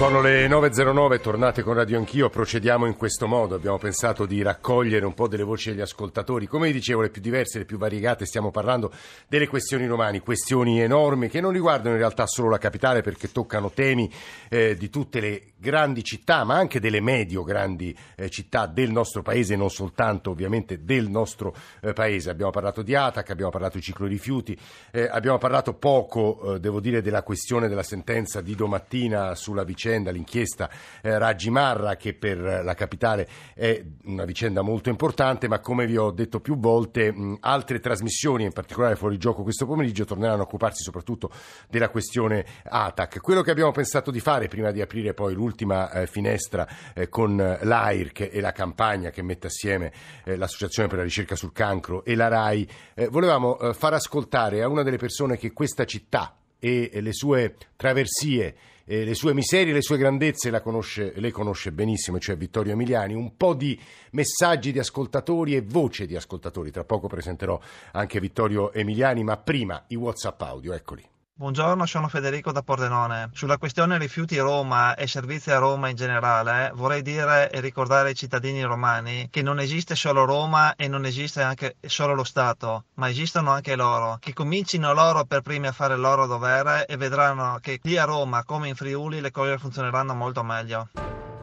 Sono le 9.09, tornate con Radio Anch'io, procediamo in questo modo, abbiamo pensato di raccogliere un po' delle voci degli ascoltatori, come dicevo le più diverse, le più variegate, stiamo parlando delle questioni romane, questioni enormi che non riguardano in realtà solo la capitale perché toccano temi eh, di tutte le grandi città, ma anche delle medio grandi eh, città del nostro paese, non soltanto ovviamente del nostro eh, paese. Abbiamo parlato di Atac, abbiamo parlato di ciclo rifiuti, eh, abbiamo parlato poco, eh, devo dire, della questione della sentenza di domattina sulla vicenda, l'inchiesta eh, Raggi Marra, che per la capitale è una vicenda molto importante, ma come vi ho detto più volte, mh, altre trasmissioni, in particolare fuori gioco questo pomeriggio, torneranno a occuparsi soprattutto della questione Atac. Quello che abbiamo pensato di fare prima di aprire poi l'ultima eh, finestra eh, con l'AIRC e la campagna che mette assieme eh, l'Associazione per la ricerca sul cancro e la RAI, eh, volevamo eh, far ascoltare a una delle persone che questa città e le sue traversie eh, le sue miserie, le sue grandezze conosce, le conosce benissimo, cioè Vittorio Emiliani, un po' di messaggi di ascoltatori e voce di ascoltatori. Tra poco presenterò anche Vittorio Emiliani, ma prima i WhatsApp audio, eccoli. Buongiorno, sono Federico da Pordenone. Sulla questione rifiuti Roma e servizi a Roma in generale, vorrei dire e ricordare ai cittadini romani che non esiste solo Roma e non esiste anche solo lo Stato, ma esistono anche loro, che comincino loro per primi a fare il loro dovere e vedranno che lì a Roma come in Friuli le cose funzioneranno molto meglio.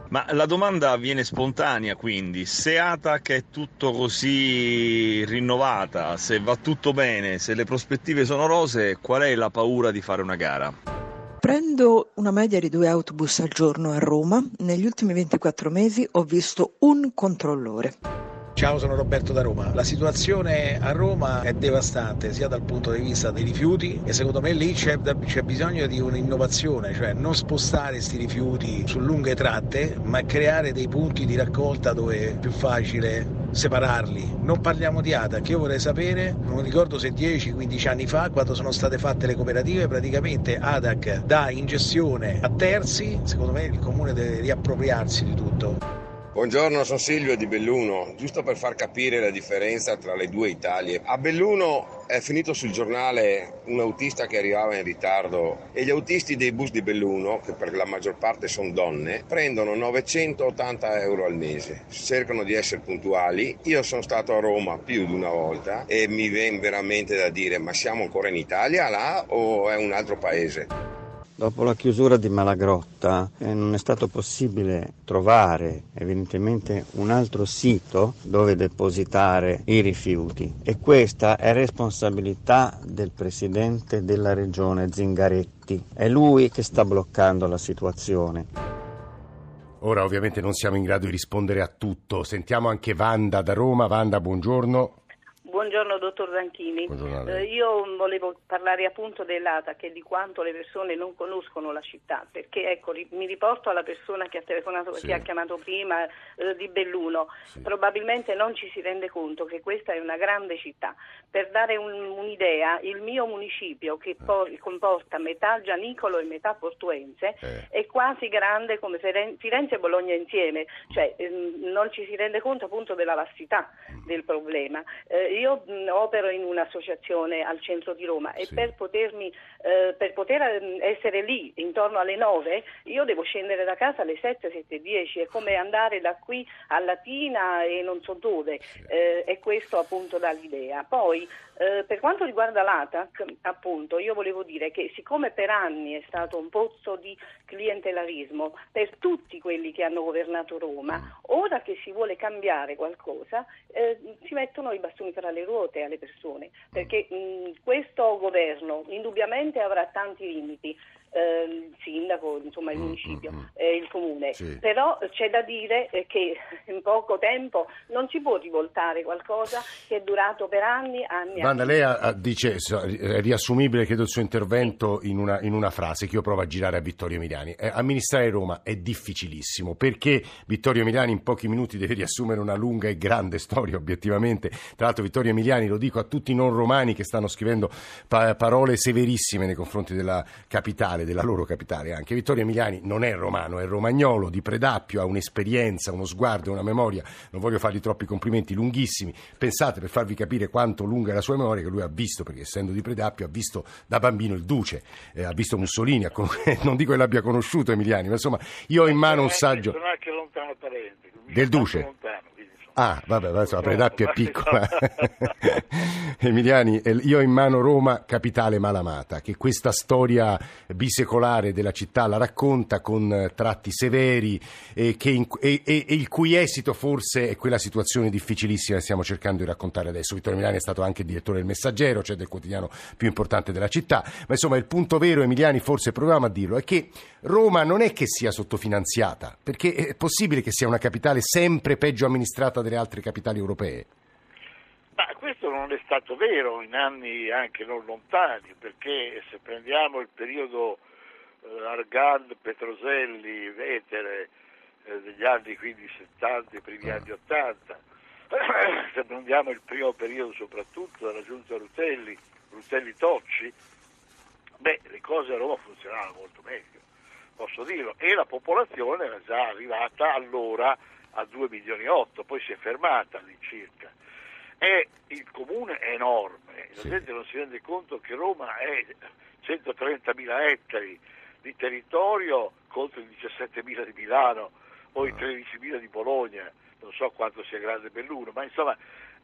Ma la domanda viene spontanea quindi, se Atac è tutto così rinnovata, se va tutto bene, se le prospettive sono rose, qual è la paura di fare una gara? Prendo una media di due autobus al giorno a Roma, negli ultimi 24 mesi ho visto un controllore. Ciao, sono Roberto da Roma. La situazione a Roma è devastante sia dal punto di vista dei rifiuti e secondo me lì c'è, c'è bisogno di un'innovazione, cioè non spostare questi rifiuti su lunghe tratte, ma creare dei punti di raccolta dove è più facile separarli. Non parliamo di ATAC, io vorrei sapere, non ricordo se 10-15 anni fa, quando sono state fatte le cooperative, praticamente ATAC dà in gestione a terzi, secondo me il comune deve riappropriarsi di tutto. Buongiorno, sono Silvio di Belluno. Giusto per far capire la differenza tra le due Italie. A Belluno è finito sul giornale un autista che arrivava in ritardo e gli autisti dei bus di Belluno, che per la maggior parte sono donne, prendono 980 euro al mese. Cercano di essere puntuali. Io sono stato a Roma più di una volta e mi viene veramente da dire ma siamo ancora in Italia là o è un altro paese? Dopo la chiusura di Malagrotta eh, non è stato possibile trovare evidentemente un altro sito dove depositare i rifiuti e questa è responsabilità del presidente della regione Zingaretti. È lui che sta bloccando la situazione. Ora ovviamente non siamo in grado di rispondere a tutto. Sentiamo anche Vanda da Roma. Vanda, buongiorno. Buongiorno dottor Zanchini, eh, io volevo parlare appunto dell'ATAC e di quanto le persone non conoscono la città, perché ecco, mi riporto alla persona che ha telefonato, sì. che ha chiamato prima eh, di Belluno, sì. probabilmente non ci si rende conto che questa è una grande città. Per dare un, un'idea, il mio municipio che eh. poi comporta metà Gianicolo e metà Portuense eh. è quasi grande come Firenze e Bologna insieme, cioè ehm, non ci si rende conto appunto della vastità mm. del problema. Eh, io opero in un'associazione al centro di Roma e per, potermi, eh, per poter essere lì intorno alle 9 io devo scendere da casa alle 7, 7, 10, è come andare da qui a Latina e non so dove, eh, e questo appunto dà l'idea. Poi eh, per quanto riguarda l'ATAC, appunto, io volevo dire che siccome per anni è stato un pozzo di clientelarismo per tutti quelli che hanno governato Roma, mm. ora che si vuole cambiare qualcosa, eh, si mettono i bastoni tra le ruote alle persone, perché mh, questo governo indubbiamente avrà tanti limiti, eh, il sindaco, insomma il mm, municipio, mm, mm. eh, il comune. Sì. Però c'è da dire eh, che in poco tempo non si può rivoltare qualcosa che è durato per anni, anni. Banda, anni. lei ha, dice, è riassumibile, credo, il suo intervento in una, in una, frase che io provo a girare a Vittorio Emiliani. Eh, amministrare Roma è difficilissimo perché Vittorio Emiliani in pochi minuti deve riassumere una lunga e grande storia, obiettivamente. Tra l'altro Vittorio Emiliani, lo dico a tutti i non romani che stanno scrivendo pa- parole severissime nei confronti della capitale capitale, della loro capitale anche. Vittorio Emiliani non è romano, è romagnolo, di Predappio, ha un'esperienza, uno sguardo, una memoria, non voglio fargli troppi complimenti, lunghissimi. Pensate, per farvi capire quanto lunga è la sua memoria, che lui ha visto, perché essendo di Predappio, ha visto da bambino il Duce, eh, ha visto Mussolini, ha con... non dico che l'abbia conosciuto Emiliani, ma insomma io ho in mano un saggio... Lontano parente. Del Duce? Ah, vabbè, insomma, Predappio è piccola. Emiliani, io ho in mano Roma, capitale malamata, che questa storia bisecolare della città la racconta con tratti severi e, in, e, e, e, il cui esito forse è quella situazione difficilissima che stiamo cercando di raccontare adesso. Vittorio Emiliani è stato anche direttore del Messaggero, cioè del quotidiano più importante della città, ma insomma il punto vero, Emiliani, forse proviamo a dirlo, è che Roma non è che sia sottofinanziata, perché è possibile che sia una capitale sempre peggio amministrata delle altre capitali europee? Ma questo non è stato vero in anni anche non lontani, perché se prendiamo il periodo eh, Argand, Petroselli, Vetere eh, degli anni quindi 70 e primi anni 80, se prendiamo il primo periodo soprattutto della giunta Rutelli, Rutelli Tocci, beh, le cose a Roma funzionavano molto meglio, posso dirlo, e la popolazione era già arrivata allora a 2 milioni e 8, poi si è fermata all'incirca. E il comune è enorme, la gente non si rende conto che Roma è 130.000 ettari di territorio contro i 17.000 di Milano o i 13.000 ah. di Bologna, non so quanto sia grande Belluno, ma insomma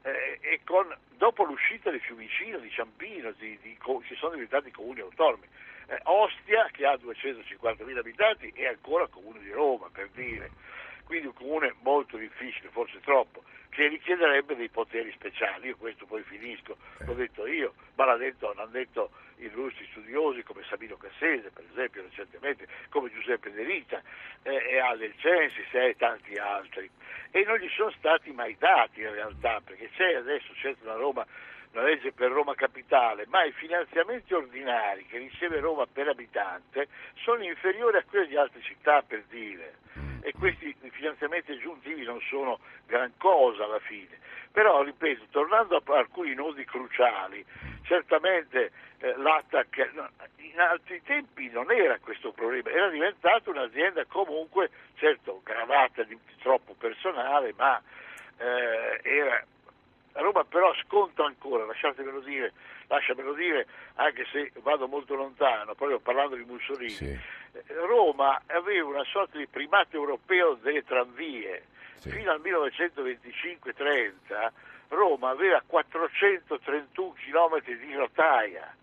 eh, con, dopo l'uscita di Fiumicino, di Ciampino, di, di, ci sono diventati comuni autonomi. Eh, Ostia, che ha 250.000 abitanti, è ancora comune di Roma, per dire quindi un comune molto difficile, forse troppo, che richiederebbe dei poteri speciali. Io questo poi finisco, l'ho detto io, ma l'hanno detto, l'hanno detto illustri studiosi come Sabino Cassese, per esempio, recentemente, come Giuseppe De Rita, eh, e Ale Censis e tanti altri. E non gli sono stati mai dati in realtà, perché c'è adesso certo una Roma una legge per Roma Capitale, ma i finanziamenti ordinari che riceve Roma per abitante sono inferiori a quelli di altre città, per dire e questi finanziamenti aggiuntivi non sono gran cosa alla fine. Però, ripeto, tornando a alcuni nodi cruciali, certamente eh, l'ATAC in altri tempi non era questo problema, era diventata un'azienda comunque, certo, gravata di, troppo personale, ma eh, era Roma però sconta ancora, lasciatemelo dire, lasciamelo dire, anche se vado molto lontano, proprio parlando di Mussolini, sì. Roma aveva una sorta di primato europeo delle tranvie. Sì. Fino al 1925-30 Roma aveva 431 km di rotaia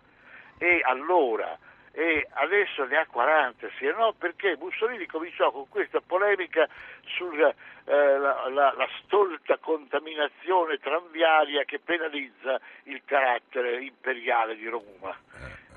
e allora e adesso ne ha 40, sì, no? perché Mussolini cominciò con questa polemica sulla eh, la, la, la, stolta contaminazione tranviaria che penalizza il carattere imperiale di Roma.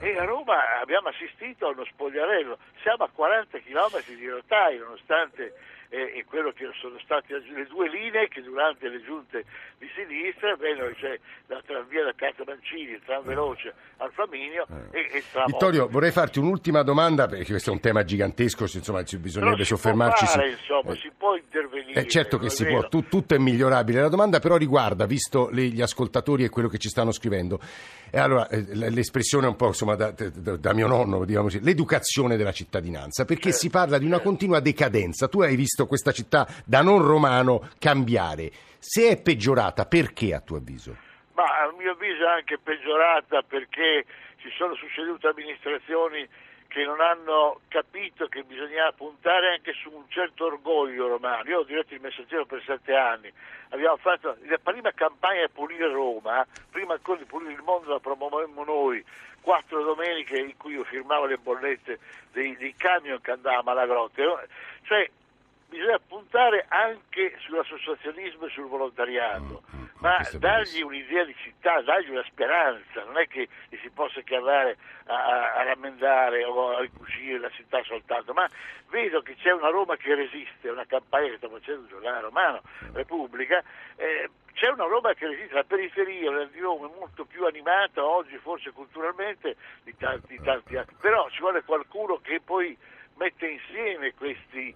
E a Roma abbiamo assistito a uno spogliarello, siamo a 40 km di rotaia nonostante e, e quello che sono state le due linee che durante le giunte di sinistra vennero cioè, la tranvia da Piazza Mancini, il tram veloce al Flaminio eh. e, e tram Vittorio, vorrei farti un'ultima domanda perché questo è un tema gigantesco, insomma bisognerebbe soffermarci. Fare, insomma, eh. si può intervenire. Eh, certo che si può, tu, tutto è migliorabile. La domanda però riguarda, visto le, gli ascoltatori e quello che ci stanno scrivendo, e allora eh, l'espressione è un po' insomma, da, da, da, mio nonno, diciamo così, l'educazione della cittadinanza, perché certo, si parla di una certo. continua decadenza. Tu hai visto questa città da non romano cambiare. Se è peggiorata, perché a tuo avviso? Ma a mio avviso è anche peggiorata perché ci sono succedute amministrazioni che non hanno capito che bisognava puntare anche su un certo orgoglio romano. Io ho diretto il messaggero per sette anni, abbiamo fatto la prima campagna a pulire Roma, prima ancora di pulire il mondo la promuovemmo noi, quattro domeniche in cui io firmavo le bollette dei, dei camion che andavano a Malagrotte. Cioè, bisogna puntare anche sull'associazionismo e sul volontariato, mm, mm, ma dargli un'idea di città, dargli una speranza, non è che si possa chiamare a, a rammendare o a ricucire la città soltanto, ma vedo che c'è una Roma che resiste, una campagna che sta facendo il giornale romano, mm. Repubblica, eh, c'è una Roma che resiste, la periferia di Roma è molto più animata oggi forse culturalmente di tanti, tanti altri, però ci vuole qualcuno che poi mette insieme questi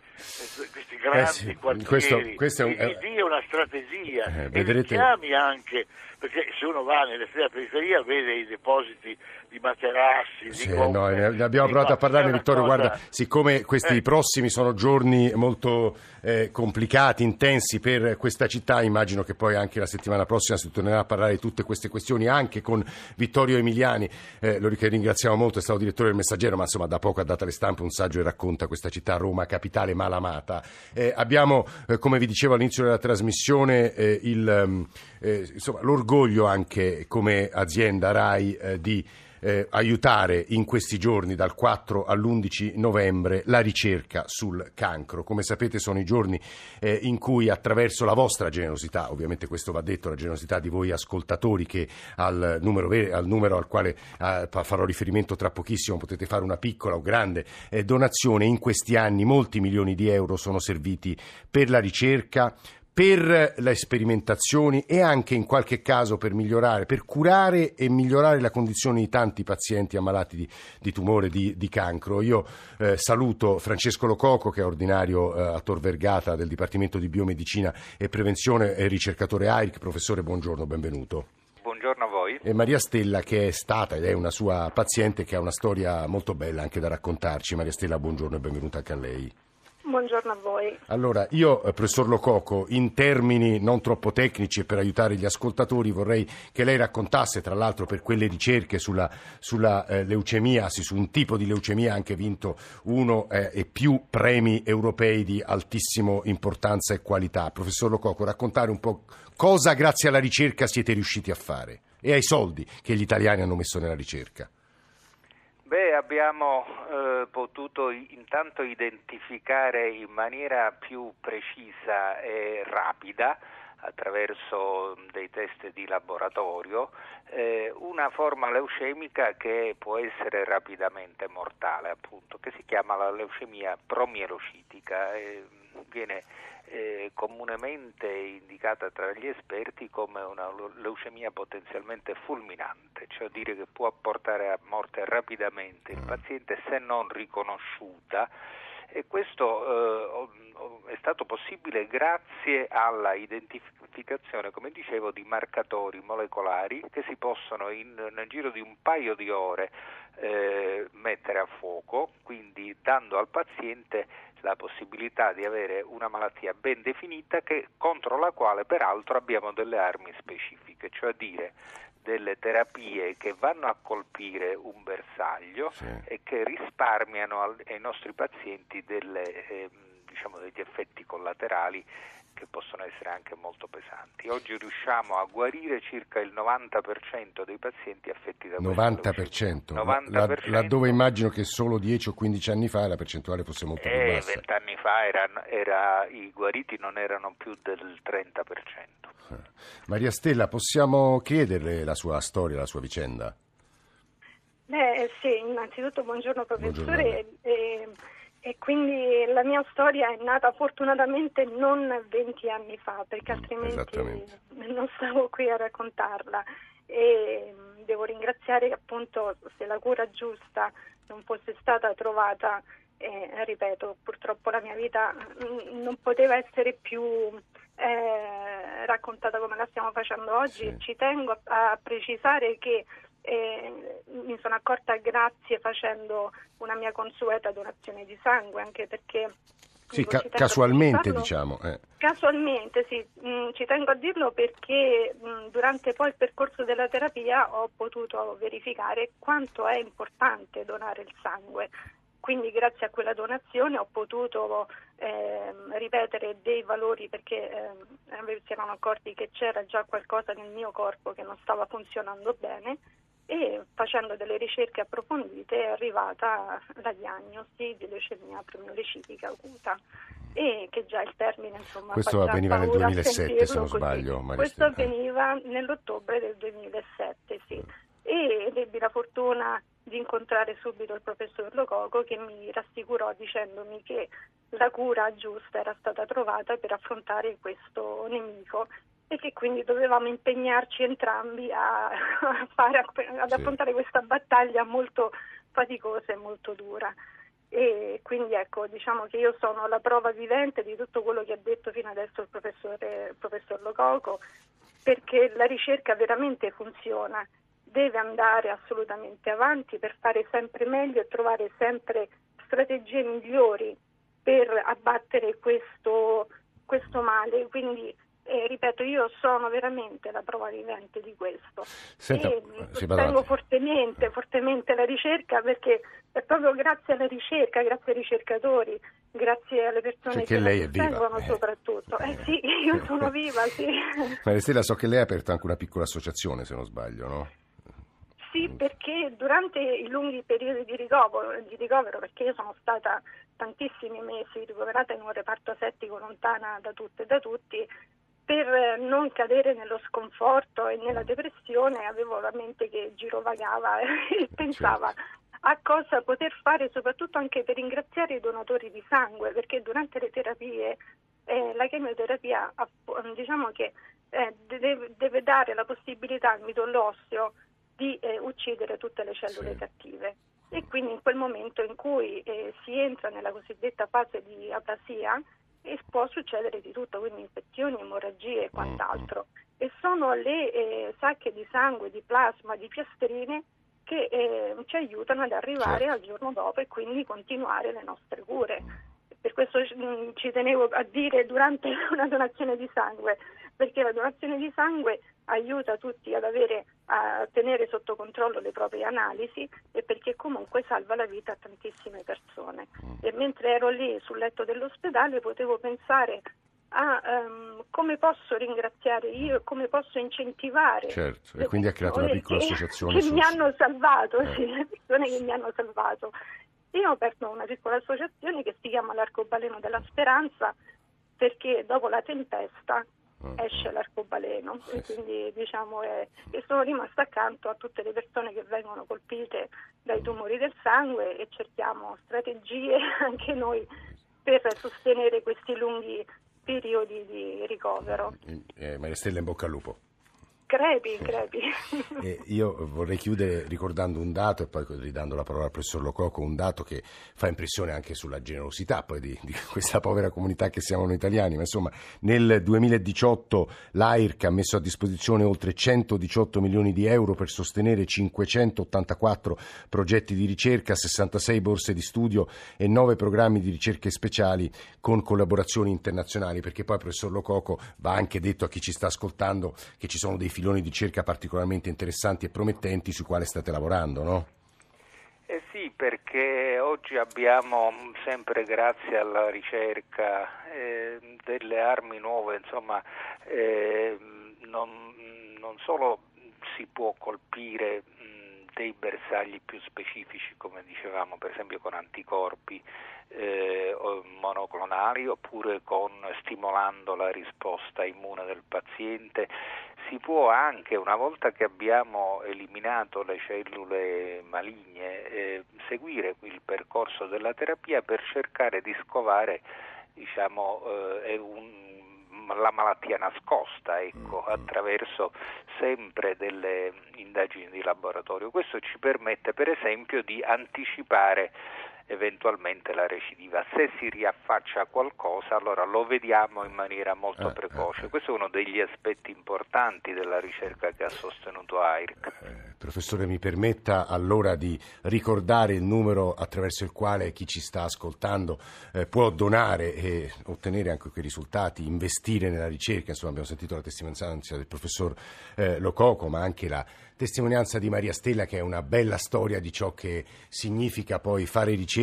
grandi eh sì, quartieri. questo, è un, e gli dia una strategia. eh, e vedrete... chiami anche perché se uno va nell'estrema periferia vede i depositi di materassi sì, di no, ne abbiamo provato a parlarne Vittorio cosa... guarda siccome questi eh. prossimi sono giorni molto eh, complicati intensi per questa città immagino che poi anche la settimana prossima si tornerà a parlare di tutte queste questioni anche con Vittorio Emiliani. Eh, lo ringraziamo molto è stato direttore del Messaggero ma insomma da poco ha dato alle stampe un saggio che racconta questa città Roma capitale malamata. Eh, abbiamo eh, come vi dicevo all'inizio della trasmissione eh, il, um, insomma, l'orgoglio anche come azienda RAI di eh, aiutare in questi giorni dal 4 all'11 novembre la ricerca sul cancro. Come sapete sono i giorni eh, in cui attraverso la vostra generosità, ovviamente questo va detto, la generosità di voi ascoltatori che al numero, al, numero al quale eh, farò riferimento tra pochissimo potete fare una piccola o grande eh, donazione, in questi anni molti milioni di euro sono serviti per la ricerca, per le sperimentazioni e anche in qualche caso per migliorare, per curare e migliorare la condizione di tanti pazienti ammalati di, di tumore, di, di, cancro. Io eh, saluto Francesco Lococo che è ordinario eh, a Tor Vergata del Dipartimento di Biomedicina e Prevenzione e ricercatore AIRC. Professore, buongiorno, benvenuto. Buongiorno a voi. E Maria Stella che è stata ed è una sua paziente che ha una storia molto bella anche da raccontarci. Maria Stella, buongiorno e benvenuta anche a lei. Buongiorno a voi. Allora, io, eh, professor Lococo, in termini non troppo tecnici per aiutare gli ascoltatori, vorrei che lei raccontasse, tra l'altro per quelle ricerche sulla, sulla eh, leucemia, su un tipo di leucemia, ha anche vinto uno eh, e più premi europei di altissima importanza e qualità. Professor Lococo, raccontare un po' cosa grazie alla ricerca siete riusciti a fare e ai soldi che gli italiani hanno messo nella ricerca. Beh, abbiamo eh, potuto intanto identificare in maniera più precisa e rapida attraverso dei test di laboratorio eh, una forma leucemica che può essere rapidamente mortale, appunto, che si chiama la leucemia promielocitica. Eh, viene eh, comunemente indicata tra gli esperti come una leucemia potenzialmente fulminante, cioè dire che può portare a morte rapidamente il paziente se non riconosciuta. E questo eh, è stato possibile grazie alla identificazione, come dicevo, di marcatori molecolari che si possono in, nel giro di un paio di ore eh, mettere a fuoco, quindi dando al paziente la possibilità di avere una malattia ben definita che, contro la quale peraltro abbiamo delle armi specifiche, cioè dire delle terapie che vanno a colpire un bersaglio sì. e che risparmiano ai nostri pazienti delle, eh, diciamo, degli effetti collaterali che possono essere anche molto pesanti. Oggi riusciamo a guarire circa il 90% dei pazienti affetti da 90%? 90%. Laddove immagino che solo 10 o 15 anni fa la percentuale fosse molto eh, più bassa. 20 anni fa era, era, i guariti non erano più del 30%. Ah. Maria Stella, possiamo chiederle la sua storia, la sua vicenda? Beh, sì, innanzitutto buongiorno professore. Buongiorno. Eh, e quindi la mia storia è nata fortunatamente non 20 anni fa, perché altrimenti non stavo qui a raccontarla. E devo ringraziare che appunto se la cura giusta non fosse stata trovata, eh, ripeto, purtroppo la mia vita non poteva essere più eh, raccontata come la stiamo facendo oggi. Sì. Ci tengo a, a precisare che e mi sono accorta grazie facendo una mia consueta donazione di sangue, anche perché... Sì, ca- casualmente diciamo. Eh. Casualmente, sì, mh, mm, ci tengo a dirlo perché mh, mm, durante poi il percorso della terapia ho potuto verificare quanto è importante donare il sangue. Quindi grazie a quella donazione ho potuto eh, ripetere dei valori perché eh, si erano accorti che c'era già qualcosa nel mio corpo che non stava funzionando bene e facendo delle ricerche approfondite è arrivata la diagnosi di leucemia promiolecitica acuta. E che già il termine insomma questo avveniva nel 2007 se non sbaglio questo avveniva nell'ottobre del 2007 sì. E ebbi la fortuna di incontrare subito il professor Lococo che mi rassicurò dicendomi che la cura giusta era stata trovata per affrontare questo nemico e che quindi dovevamo impegnarci entrambi a, a fare, ad affrontare sì. questa battaglia molto faticosa e molto dura. E, quindi ecco diciamo che io sono la prova vivente di tutto quello che ha detto fino adesso il il professor Lococo perché la ricerca veramente funziona, deve andare assolutamente avanti per fare sempre meglio e trovare sempre strategie migliori per abbattere questo, questo male. Quindi eh, ripeto, io sono veramente la prova vivente di questo Senta, e sostengo fortemente, fortemente la ricerca perché è proprio grazie alla ricerca, grazie ai ricercatori, grazie alle persone cioè che, che lei è viva. Eh. soprattutto. Eh, sì, io sono viva, sì. Maria Stella, so che lei ha aperto anche una piccola associazione, se non sbaglio, no? Sì, perché durante i lunghi periodi di ricovero, di ricovero, perché io sono stata tantissimi mesi ricoverata in un reparto settico lontana da tutte e da tutti, per non cadere nello sconforto e nella depressione avevo la mente che girovagava e pensava a cosa poter fare soprattutto anche per ringraziare i donatori di sangue perché durante le terapie eh, la chemioterapia diciamo che eh, deve, deve, dare la possibilità al midollo osseo di eh, uccidere tutte le cellule sì. cattive e quindi in quel momento in cui eh, si entra nella cosiddetta fase di aplasia e può succedere di tutto, quindi infezioni, emorragie e quant'altro. E sono le eh, sacche di sangue, di plasma, di piastrine che eh, ci aiutano ad arrivare certo. al giorno dopo e quindi continuare le nostre cure. Per questo mh, mm, ci tenevo a dire durante una donazione di sangue, perché la donazione di sangue aiuta tutti ad avere, a tenere sotto controllo le proprie analisi e perché comunque salva la vita a tantissime persone. Mm. E mentre ero lì sul letto dell'ospedale potevo pensare a um, come posso ringraziare io, come posso incentivare. Certo, e quindi ha creato una piccola associazione. Che, che mi hanno salvato, eh. sì, le persone che mi hanno salvato. Io ho aperto una piccola associazione che si chiama l'Arcobaleno della Speranza perché dopo la tempesta. Esce l'arcobaleno e quindi diciamo è, e sono rimasta accanto a tutte le persone che vengono colpite dai tumori del sangue e cerchiamo strategie anche noi per sostenere questi lunghi periodi di ricovero. Eh, Maria Stella in bocca al lupo. Crepi, crepi. Eh, io vorrei chiudere ricordando un dato e poi ridando la parola al professor Lococo, un dato che fa impressione anche sulla generosità di, di, questa povera comunità che siamo noi italiani, ma insomma nel 2018 l'AIRC ha messo a disposizione oltre 118 milioni di euro per sostenere 584 progetti di ricerca, 66 borse di studio e 9 programmi di ricerche speciali con collaborazioni internazionali, perché poi professor Lococo va anche detto a chi ci sta ascoltando che ci sono dei filoni di ricerca particolarmente interessanti e promettenti sui quali state lavorando, no? Eh sì, perché oggi abbiamo sempre grazie alla ricerca eh, delle armi nuove, insomma, eh, non, non, solo si può colpire dei bersagli più specifici, come dicevamo, per esempio con anticorpi eh, monoclonali oppure con, stimolando la risposta immune del paziente, si può anche, una volta che abbiamo eliminato le cellule maligne, eh, seguire il percorso della terapia per cercare di scovare diciamo, eh, un, la malattia nascosta ecco, mm-hmm. attraverso sempre delle indagini di laboratorio. Questo ci permette per esempio di anticipare eventualmente la recidiva. Se si riaffaccia qualcosa, allora lo vediamo in maniera molto eh, precoce. Eh, Questo è uno degli aspetti importanti della ricerca che ha sostenuto AIRC. Eh, professore, mi permetta allora di ricordare il numero attraverso il quale chi ci sta ascoltando eh, può donare e ottenere anche quei risultati, investire nella ricerca. Insomma, abbiamo sentito la testimonianza del professor eh, Lococo, ma anche la testimonianza di Maria Stella che è una bella storia di ciò che significa poi fare ricerca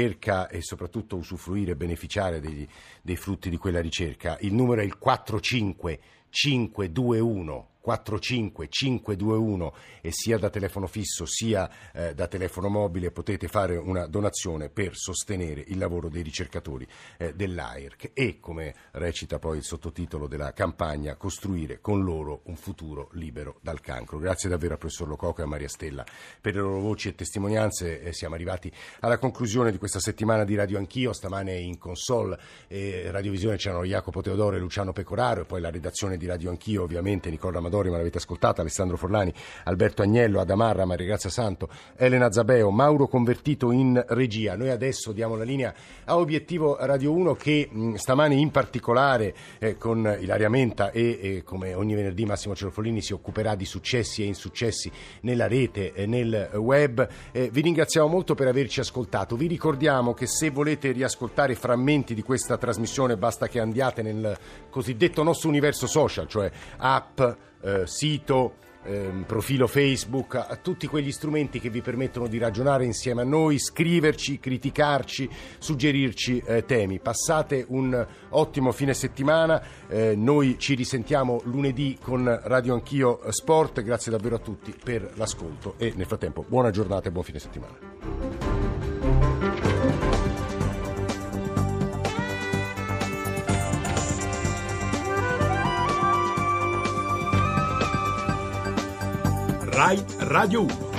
e soprattutto usufruire e beneficiare degli, dei frutti di quella ricerca. Il numero è il 45521 45521 e sia da telefono fisso sia eh, da telefono mobile potete fare una donazione per sostenere il lavoro dei ricercatori eh, dell'AIRC e, come recita poi il sottotitolo della campagna, costruire con loro un futuro libero dal cancro. Grazie davvero a professor Lococo e a Maria Stella per le loro voci e testimonianze. Eh, siamo arrivati alla conclusione di questa settimana di Radio Anch'io. Stamane in console e Radiovisione c'erano Jacopo Teodoro e Luciano Pecoraro e poi la redazione di Radio Anch'io, ovviamente Nicola Madonna Dori, ma l'avete ascoltata, Alessandro Forlani, Alberto Agnello, Adamarra, Maria Grazia Santo, Elena Zabeo, Mauro Convertito in regia. Noi adesso diamo la linea a Obiettivo Radio 1 che mh, stamani in particolare eh, con Ilaria Menta e eh, come ogni venerdì Massimo Cerofolini si occuperà di successi e insuccessi nella rete e nel web. Eh, vi ringraziamo molto per averci ascoltato. Vi ricordiamo che se volete riascoltare frammenti di questa trasmissione basta che andiate nel cosiddetto nostro universo social, cioè app, eh, sito, ehm, profilo Facebook, a tutti quegli strumenti che vi permettono di ragionare insieme a noi, scriverci, criticarci, suggerirci eh, temi. Passate un ottimo fine settimana, eh, noi ci risentiamo lunedì con Radio Anch'io Sport, grazie davvero a tutti per l'ascolto e nel frattempo buona giornata e buon fine settimana. Rai Radio 1.